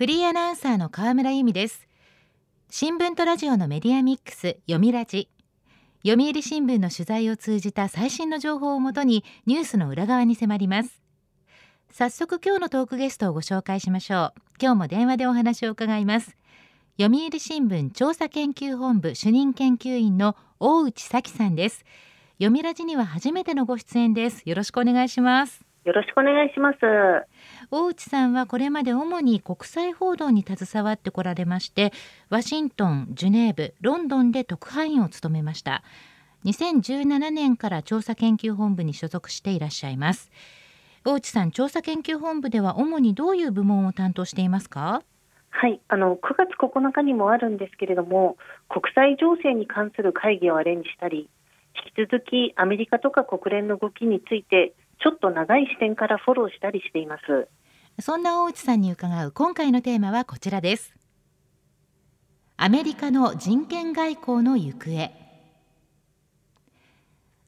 フリーアナウンサーの河村由美です。新聞とラジオのメディアミックス読みラジ。読売新聞の取材を通じた最新の情報をもとにニュースの裏側に迫ります。早速今日のトークゲストをご紹介しましょう。今日も電話でお話を伺います。読売新聞調査研究本部主任研究員の大内咲さんです。読みラジには初めてのご出演です。よろしくお願いします。よろしくお願いします。大内さんはこれまで主に国際報道に携わってこられましてワシントンジュネーブロンドンで特派員を務めました。2017年から調査研究本部に所属していらっしゃいます。大内さん調査研究本部では主にどういう部門を担当していますか？はいあの9月9日にもあるんですけれども国際情勢に関する会議をアレンジしたり引き続きアメリカとか国連の動きについてちょっと長い視点からフォローしたりしています。そんな大内さんに伺う今回のテーマはこちらです。アメリカの人権外交の行方。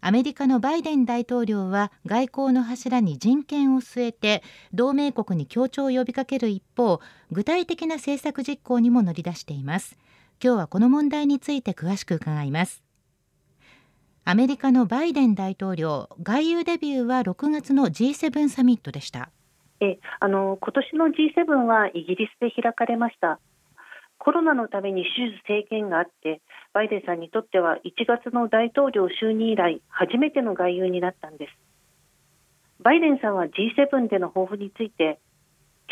アメリカのバイデン大統領は外交の柱に人権を据えて同盟国に協調を呼びかける一方具体的な政策実行にも乗り出しています。今日はこの問題について詳しく伺います。アメリカのバイデン大統領外遊デビューは6月の G7 サミットでした。えあの今年の G7 はイギリスで開かれました。コロナのために手術制限があってバイデンさんにとっては1月の大統領就任以来初めての外遊になったんです。バイデンさんは G7 での抱負について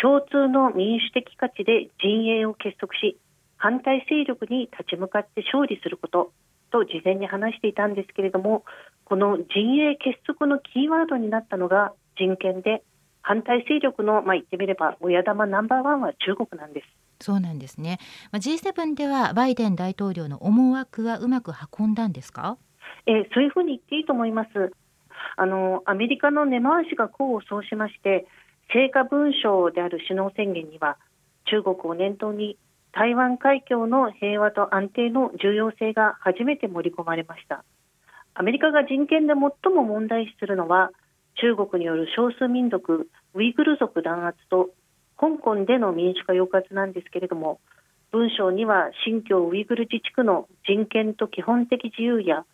共通の民主的価値で陣営を結束し反対勢力に立ち向かって勝利することと事前に話していたんですけれどもこの陣営結束のキーワードになったのが人権で反対勢力の、まあ、言ってみれば親玉ナンバーワンは中国なんです。そうなんですね。まあ、G7 ではバイデン大統領の思惑はうまく運んだんですか？えー、そういうふうに言っていいと思います。あのアメリカの根回しが功を奏しまして、成果文書である首脳宣言には中国を念頭に台湾海峡の平和と安定の重要性が初めて盛り込まれました。アメリカが人権で最も問題視するのは中国による少数民族ウイグル族弾圧と香港での民主化抑圧なんですけれども文章には新疆ウイグル自治区の人権と基本的自由や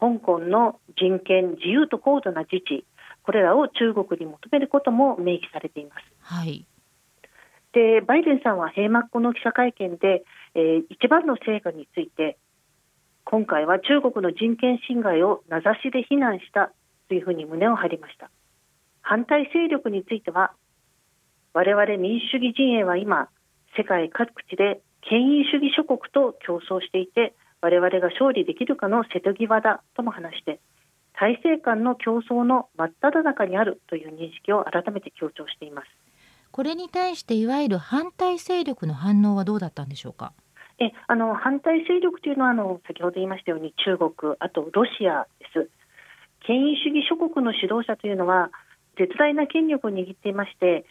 香港の人権自由と高度な自治これらを中国に求めることも明記されています。はい、でバイデンさんは閉幕後の記者会見で、えー、一番の成果について今回は中国の人権侵害を名指しで非難したというふうに胸を張りました。反対勢力については我々民主主義陣営は今世界各地で権威主義諸国と競争していて我々が勝利できるかの瀬戸際だとも話して体制間の競争の真っ只中にあるという認識を改めて強調しています。これに対していわゆる反対勢力の反応はどうだったんでしょうか？えあの反対勢力というのはあの先ほど言いましたように中国あとロシアです権威主義諸国の指導者というのは絶大な権力を握っていまして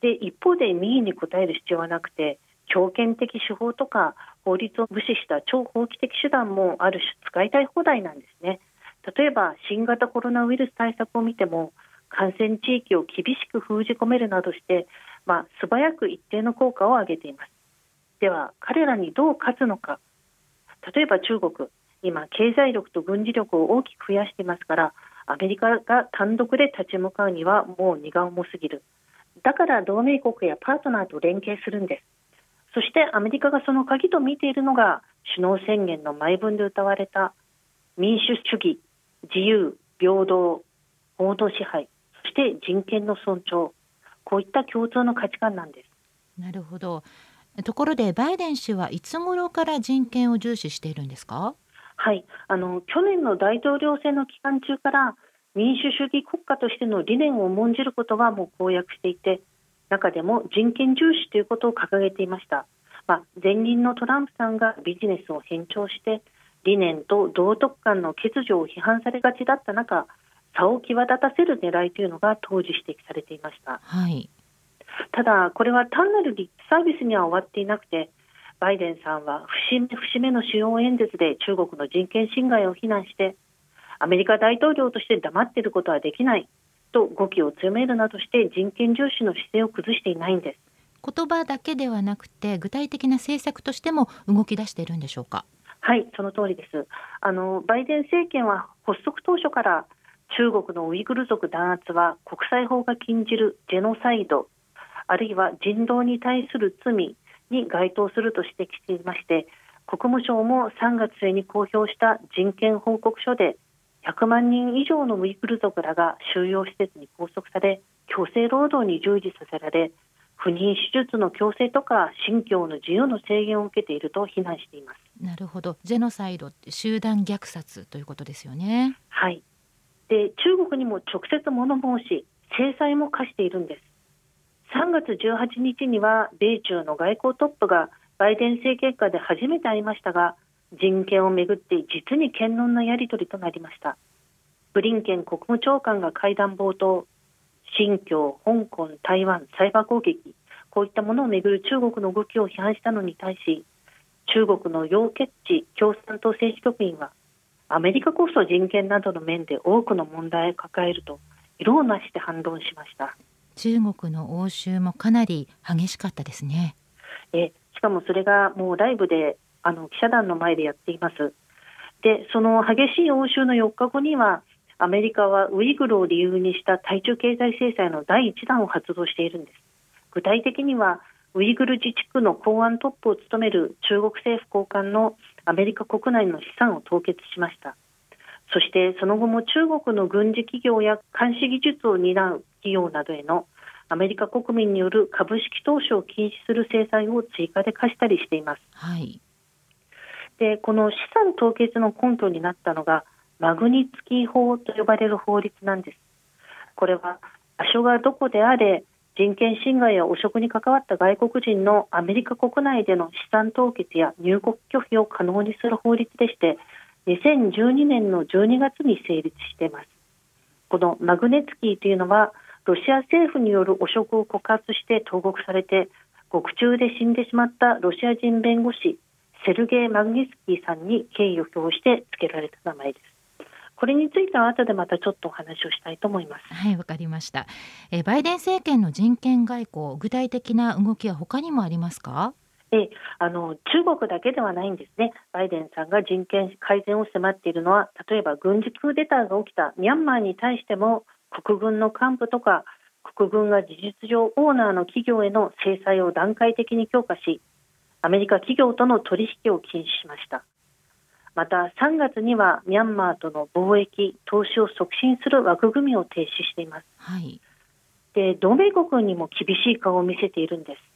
で一方で民意に応える必要はなくて強権的手法とか法律を無視した超法規的手段もある種使いたい放題なんですね。例えば新型コロナウイルス対策を見ても感染地域を厳しく封じ込めるなどして、まあ、素早く一定の効果を上げています。では彼らにどう勝つのか。例えば中国。今経済力と軍事力を大きく増やしていますからアメリカが単独で立ち向かうにはもう荷が重すぎる。だから同盟国やパートナーと連携するんです。そしてアメリカがその鍵と見ているのが首脳宣言の前文で歌われた民主主義自由平等法の支配そして人権の尊重。こういった共通の価値観なんです。なるほど。ところでバイデン氏はいつ頃から人権を重視しているんですか？はい。あの去年の大統領選の期間中から民主主義国家としての理念を重んじることはもう公約していて中でも人権重視ということを掲げていました、まあ、前任のトランプさんがビジネスを偏重して理念と道徳観の欠如を批判されがちだった中差を際立たせる狙いというのが当時指摘されていました、はい、ただこれは単なるリップサービスには終わっていなくてバイデンさんは節目節目の主要演説で中国の人権侵害を非難してアメリカ大統領として黙っていることはできないと語気を強めるなどして人権重視の姿勢を崩していないんです。言葉だけではなくて具体的な政策としても動き出しているんでしょうか？はいその通りです。あのバイデン政権は発足当初から中国のウイグル族弾圧は国際法が禁じるジェノサイドあるいは人道に対する罪に該当すると指摘していまして国務省も3月末に公表した人権報告書で100万人以上のウイグル族らが収容施設に拘束され強制労働に従事させられ不妊手術の強制とか信教の自由の制限を受けていると非難しています。なるほど。ジェノサイド集団虐殺ということですよね。はい。で中国にも直接物申し制裁も科しているんです3月18日には米中の外交トップがバイデン政権下で初めて会いましたが人権をめぐって実に堅論なやり取りとなりました。ブリンケン国務長官が会談冒頭新疆、香港、台湾、サイバー攻撃こういったものをめぐる中国の動きを批判したのに対し中国の楊潔チ共産党政治局員はアメリカこそ人権などの面で多くの問題を抱えると色をなして反論しました。中国の応酬もかなり激しかったですね。えしかもそれがもうライブであの記者団の前でやっています。でその激しい応酬の4日後にはアメリカはウイグルを理由にした対中経済制裁の第1弾を発動しているんです。具体的にはウイグル自治区の公安トップを務める中国政府高官のアメリカ国内の資産を凍結しました。そしてその後も中国の軍事企業や監視技術を担う企業などへのアメリカ国民による株式投資を禁止する制裁を追加で課したりしています。はい、でこの資産凍結の根拠になったのがマグニツキー法と呼ばれる法律なんです。これは場所がどこであれ人権侵害や汚職に関わった外国人のアメリカ国内での資産凍結や入国拒否を可能にする法律でして2012年の12月に成立していますこのマグネツキーというのはロシア政府による汚職を告発して投獄されて獄中で死んでしまったロシア人弁護士セルゲイ・マグニツキーさんに敬意を表して付けられた名前ですこれについては後でまたちょっとお話をしたいと思います。はい、わかりました。えバイデン政権の人権外交、具体的な動きは他にもありますか？えあの中国だけではないんですね、バイデンさんが人権改善を迫っているのは、例えば軍事クーデターが起きたミャンマーに対しても、国軍の幹部とか、国軍が事実上オーナーの企業への制裁を段階的に強化し、アメリカ企業との取引を禁止しました。また3月にはミャンマーとの貿易投資を促進する枠組みを停止しています、はい、で同盟国にも厳しい顔を見せているんです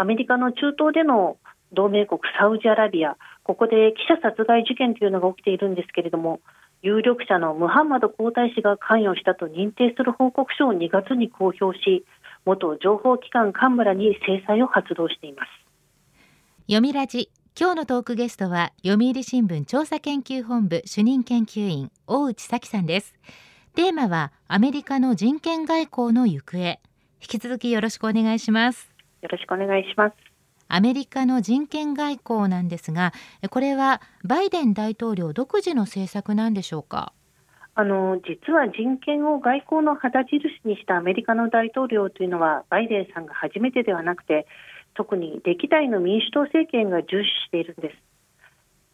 アメリカの中東での同盟国サウジアラビアここで記者殺害事件というのが起きているんですけれども有力者のムハンマド皇太子が関与したと認定する報告書を2月に公表し元情報機関幹部らに制裁を発動しています。読みラジ今日のトークゲストは読売新聞調査研究本部主任研究員大内咲さんです。テーマはアメリカの人権外交の行方。引き続きよろしくお願いします。よろしくお願いします。アメリカの人権外交なんですがこれはバイデン大統領独自の政策なんでしょうか？あの実は人権を外交の旗印にしたアメリカの大統領というのはバイデンさんが初めてではなくて特に歴代の民主党政権が重視しているんです。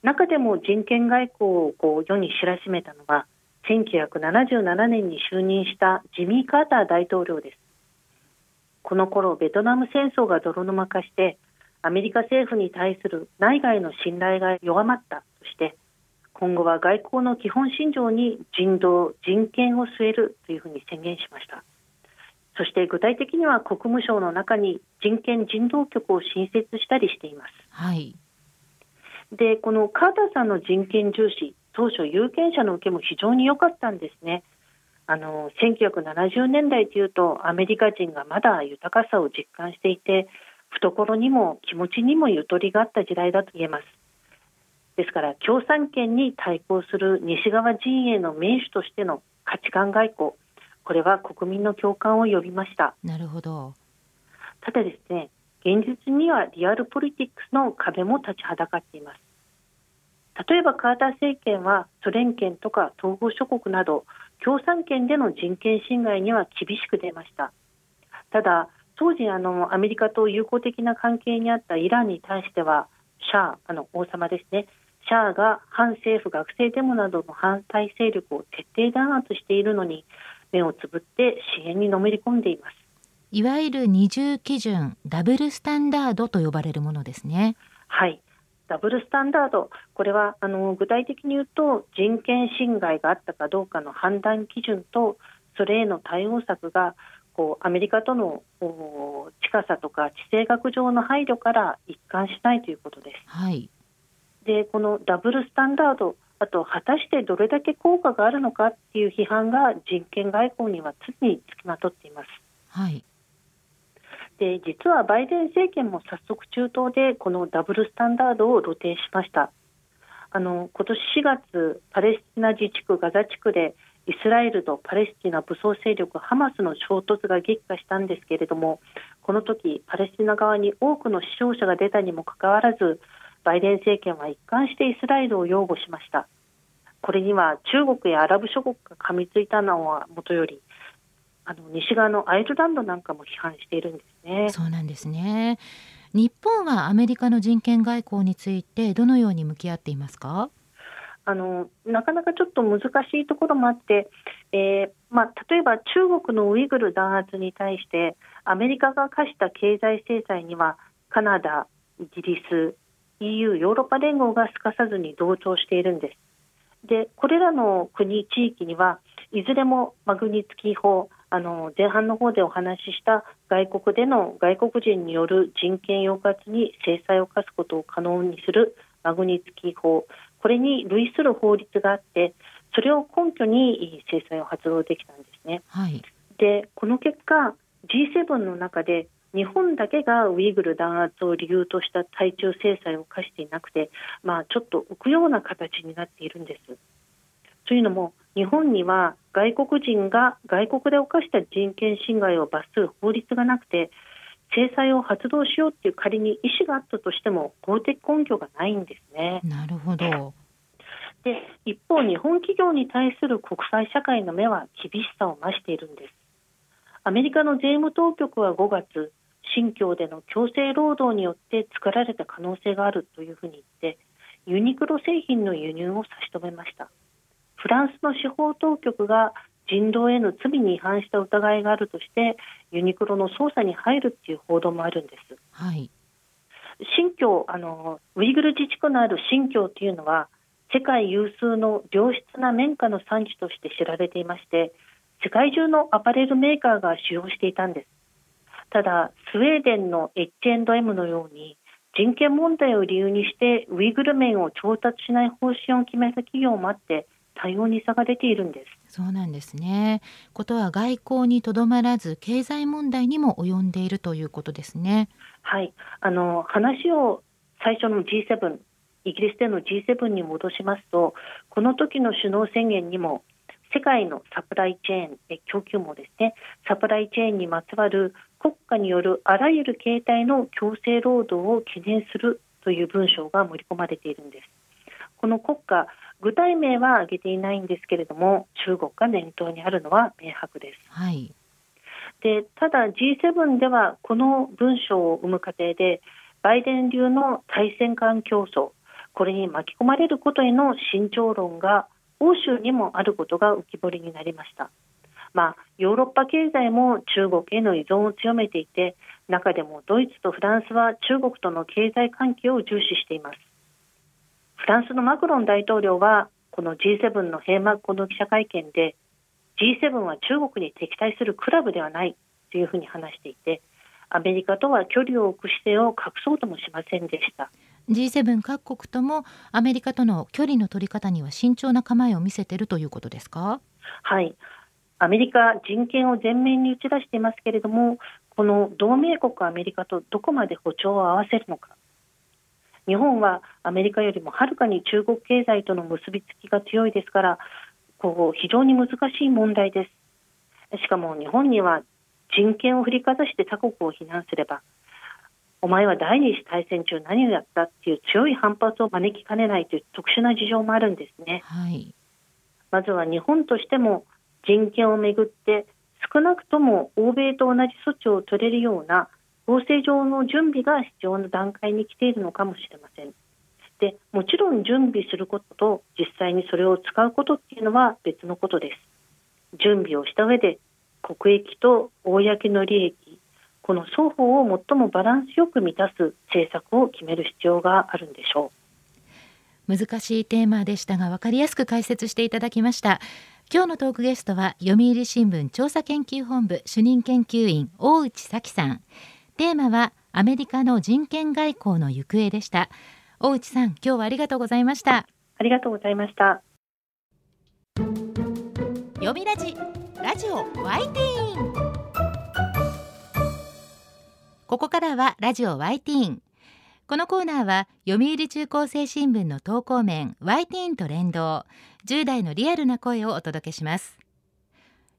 中でも人権外交をこう世に知らしめたのは1977年に就任したジミー・カーター大統領ですこの頃ベトナム戦争が泥沼化してアメリカ政府に対する内外の信頼が弱まったとして今後は外交の基本信条に人道人権を据えるというふうに宣言しましたそして具体的には国務省の中に人権人道局を新設したりしています。はい、でこのカーターさんの人権重視当初有権者の受けも非常に良かったんですね。あの1970年代というとアメリカ人がまだ豊かさを実感していて懐にも気持ちにもゆとりがあった時代だと言えます。ですから共産権に対抗する西側陣営の民主としての価値観外交これは国民の共感を呼びました。なるほど。ただですね現実にはリアルポリティックスの壁も立ちはだかっています。例えばカーター政権はソ連圏とか東欧諸国など共産圏での人権侵害には厳しく出ました。ただ当時あのアメリカと友好的な関係にあったイランに対してはシャーあの王様ですね。シャーが反政府学生デモなどの反対勢力を徹底弾圧しているのに目をつぶって支援にのめり込んでいます。いわゆる二重基準ダブルスタンダードと呼ばれるものですね。はいダブルスタンダードこれはあの具体的に言うと人権侵害があったかどうかの判断基準とそれへの対応策がこうアメリカとの近さとか地政学上の配慮から一貫しないということです。はい、でこのダブルスタンダードあと果たしてどれだけ効果があるのかっていう批判が人権外交には常につきまとっています。はい、で実はバイデン政権も早速中東でこのダブルスタンダードを露呈しました。あの今年4月パレスチナ自治区ガザ地区でイスラエルとパレスチナ武装勢力ハマスの衝突が激化したんですけれどもこの時パレスチナ側に多くの死傷者が出たにもかかわらずバイデン政権は一貫してイスラエルを擁護しましたこれには中国やアラブ諸国が噛みついたのはもとよりあの西側のアイルランドなんかも批判しているんですね。そうなんですね。日本はアメリカの人権外交についてどのように向き合っていますか？あのなかなかちょっと難しいところもあって、えーまあ、例えば中国のウイグル弾圧に対してアメリカが科した経済制裁にはカナダ、イギリス、EU、ヨーロッパ連合がすかさずに同調しているんです。でこれらの国、地域にはいずれもマグニツキー法あの前半の方でお話しした外国での外国人による人権抑圧に制裁を科すことを可能にするマグニツキー法これに類する法律があってそれを根拠に制裁を発動できたんですね。はい、でこの結果 G7 の中で日本だけがウイグル弾圧を理由とした対中制裁を課していなくて、まあ、ちょっと浮くような形になっているんです。というのも日本には外国人が外国で犯した人権侵害を罰する法律がなくて制裁を発動しようっていう仮に意思があったとしても法的根拠がないんですね。なるほどで一方、日本企業に対する国際社会の目は厳しさを増しているんです。アメリカの税務当局は5月、新疆での強制労働によって作られた可能性があるというふうに言って、ユニクロ製品の輸入を差し止めました。フランスの司法当局が人道への罪に違反した疑いがあるとしてユニクロの捜査に入るっていう報道もあるんです。はい、新疆あのウイグル自治区のある新疆というのは世界有数の良質な綿花の産地として知られていまして世界中のアパレルメーカーが使用していたんですただスウェーデンの H&M のように人権問題を理由にしてウイグル綿を調達しない方針を決めた企業もあって対応に差が出ているんです。そうなんですね。ことは外交にとどまらず経済問題にも及んでいるということですね。はい。あの話を最初の G7 イギリスでの G7 に戻しますとこの時の首脳宣言にも世界のサプライチェーン供給網ですね。サプライチェーンにまつわる国家によるあらゆる形態の強制労働を懸念するという文章が盛り込まれているんです。この国家具体名は挙げていないんですけれども中国が念頭にあるのは明白です。はい、でただ G7 ではこの文章を生む過程でバイデン流の対戦間競争これに巻き込まれることへの慎重論が欧州にもあることが浮き彫りになりました。まあ、ヨーロッパ経済も中国への依存を強めていて中でもドイツとフランスは中国との経済関係を重視しています。フランスのマクロン大統領はこの G7 の閉幕後の記者会見で G7 は中国に敵対するクラブではないというふうに話していてアメリカとは距離を置く姿勢を隠そうともしませんでした。G7 各国ともアメリカとの距離の取り方には慎重な構えを見せているということですか？はい。アメリカ人権を前面に打ち出していますけれどもこの同盟国アメリカとどこまで歩調を合わせるのか日本はアメリカよりもはるかに中国経済との結びつきが強いですからこう非常に難しい問題です。しかも日本には人権を振りかざして他国を非難すればお前は第二次大戦中何をやったっていう強い反発を招きかねないという特殊な事情もあるんですね、はい、まずは日本としても人権をめぐって少なくとも欧米と同じ措置を取れるような法制上の準備が必要な段階に来ているのかもしれません。でもちろん準備することと実際にそれを使うことっていうのは別のことです。準備をした上で国益と公の利益この双方を最もバランスよく満たす政策を決める必要があるんでしょう難しいテーマでしたが分かりやすく解説していただきました今日のトークゲストは読売新聞調査研究本部主任研究員大内咲さんテーマはアメリカの人権外交の行方でした。大内さん今日はありがとうございました。ありがとうございました。読みラジラジオワイティーン。ここからはラジオワイティーン。このコーナーは読売中高生新聞の投稿面ワイティーンと連動。10代のリアルな声をお届けします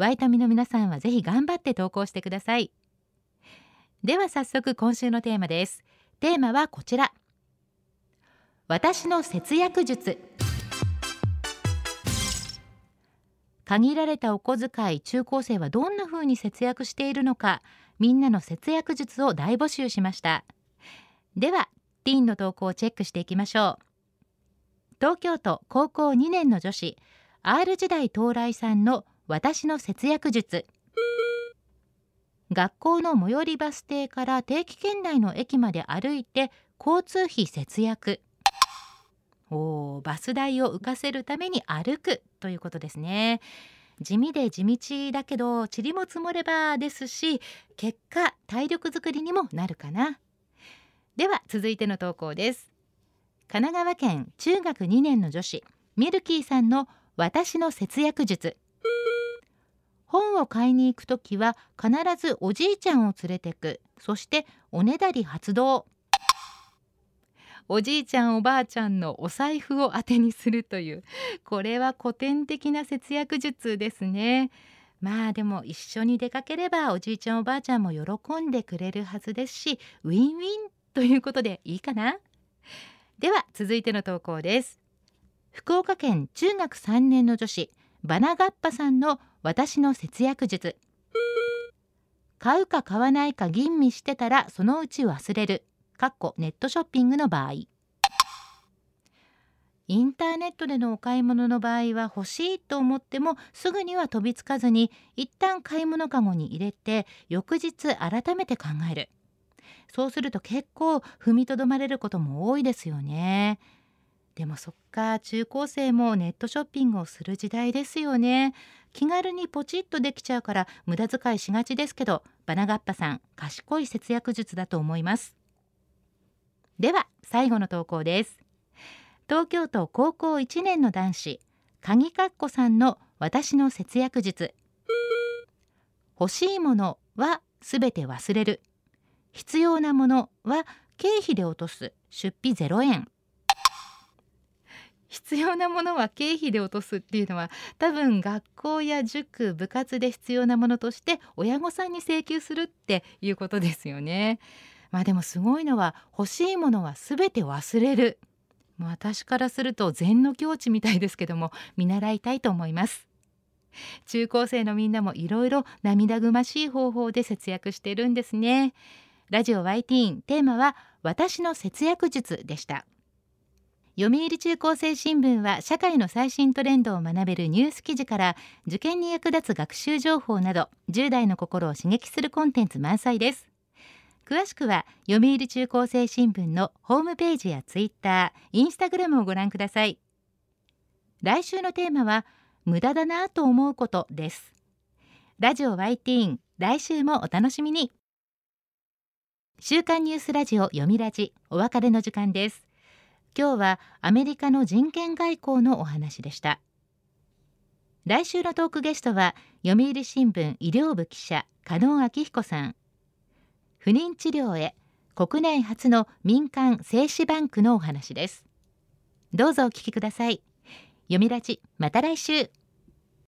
ワイタミの皆さんはぜひ頑張って投稿してください。では早速今週のテーマです。テーマはこちら。私の節約術。限られたお小遣い中高生はどんな風に節約しているのかみんなの節約術を大募集しました。ではティーンの投稿をチェックしていきましょう。東京都高校2年の女子 R 時代到来さんの私の節約術。学校の最寄りバス停から定期圏内の駅まで歩いて交通費節約。おバス代を浮かせるために歩く。ということですね。地味で地道だけど塵も積もればですし結果体力づくりにもなるかな。では続いての投稿です。神奈川県中学2年の女子ミルキーさんの私の節約術。本を買いに行くときは必ずおじいちゃんを連れてく。そしておねだり発動。おじいちゃんおばあちゃんのお財布を当てにするというこれは古典的な節約術ですね。まあでも一緒に出かければおじいちゃんおばあちゃんも喜んでくれるはずですしウィンウィンということでいいかな。では続いての投稿です。福岡県中学3年の女子。バナガッパさんの私の節約術。買うか買わないか吟味してたらそのうち忘れる。かっこネットショッピングの場合。インターネットでのお買い物の場合は欲しいと思ってもすぐには飛びつかずに一旦買い物かごに入れて翌日改めて考える。そうすると結構踏みとどまれることも多いですよね。でもそっか中高生もネットショッピングをする時代ですよね。気軽にポチッとできちゃうから無駄遣いしがちですけどバナガッパさん賢い節約術だと思います。では最後の投稿です。東京都高校1年の男子鍵かっこさんの私の節約術。欲しいものはすべて忘れる。必要なものは経費で落とす。出費0円。必要なものは経費で落とすっていうのは多分学校や塾部活で必要なものとして親御さんに請求するっていうことですよね。まあでもすごいのは欲しいものは全て忘れる。私からすると禅の境地みたいですけども見習いたいと思います。中高生のみんなもいろいろ涙ぐましい方法で節約してるんですね。ラジオ YT テーマは私の節約術でした。読売中高生新聞は社会の最新トレンドを学べるニュース記事から受験に役立つ学習情報など10代の心を刺激するコンテンツ満載です。詳しくは読売中高生新聞のホームページやツイッター、インスタグラムをご覧ください。来週のテーマは無駄だなと思うことです。ラジオ YT 来週もお楽しみに。週刊ニュースラジオ読みラジお別れの時間です。今日はアメリカの人権外交のお話でした。来週のトークゲストは読売新聞医療部記者加納明彦さん。不妊治療へ国内初の民間精子バンクのお話です。どうぞお聞きください。読み立ちまた来週。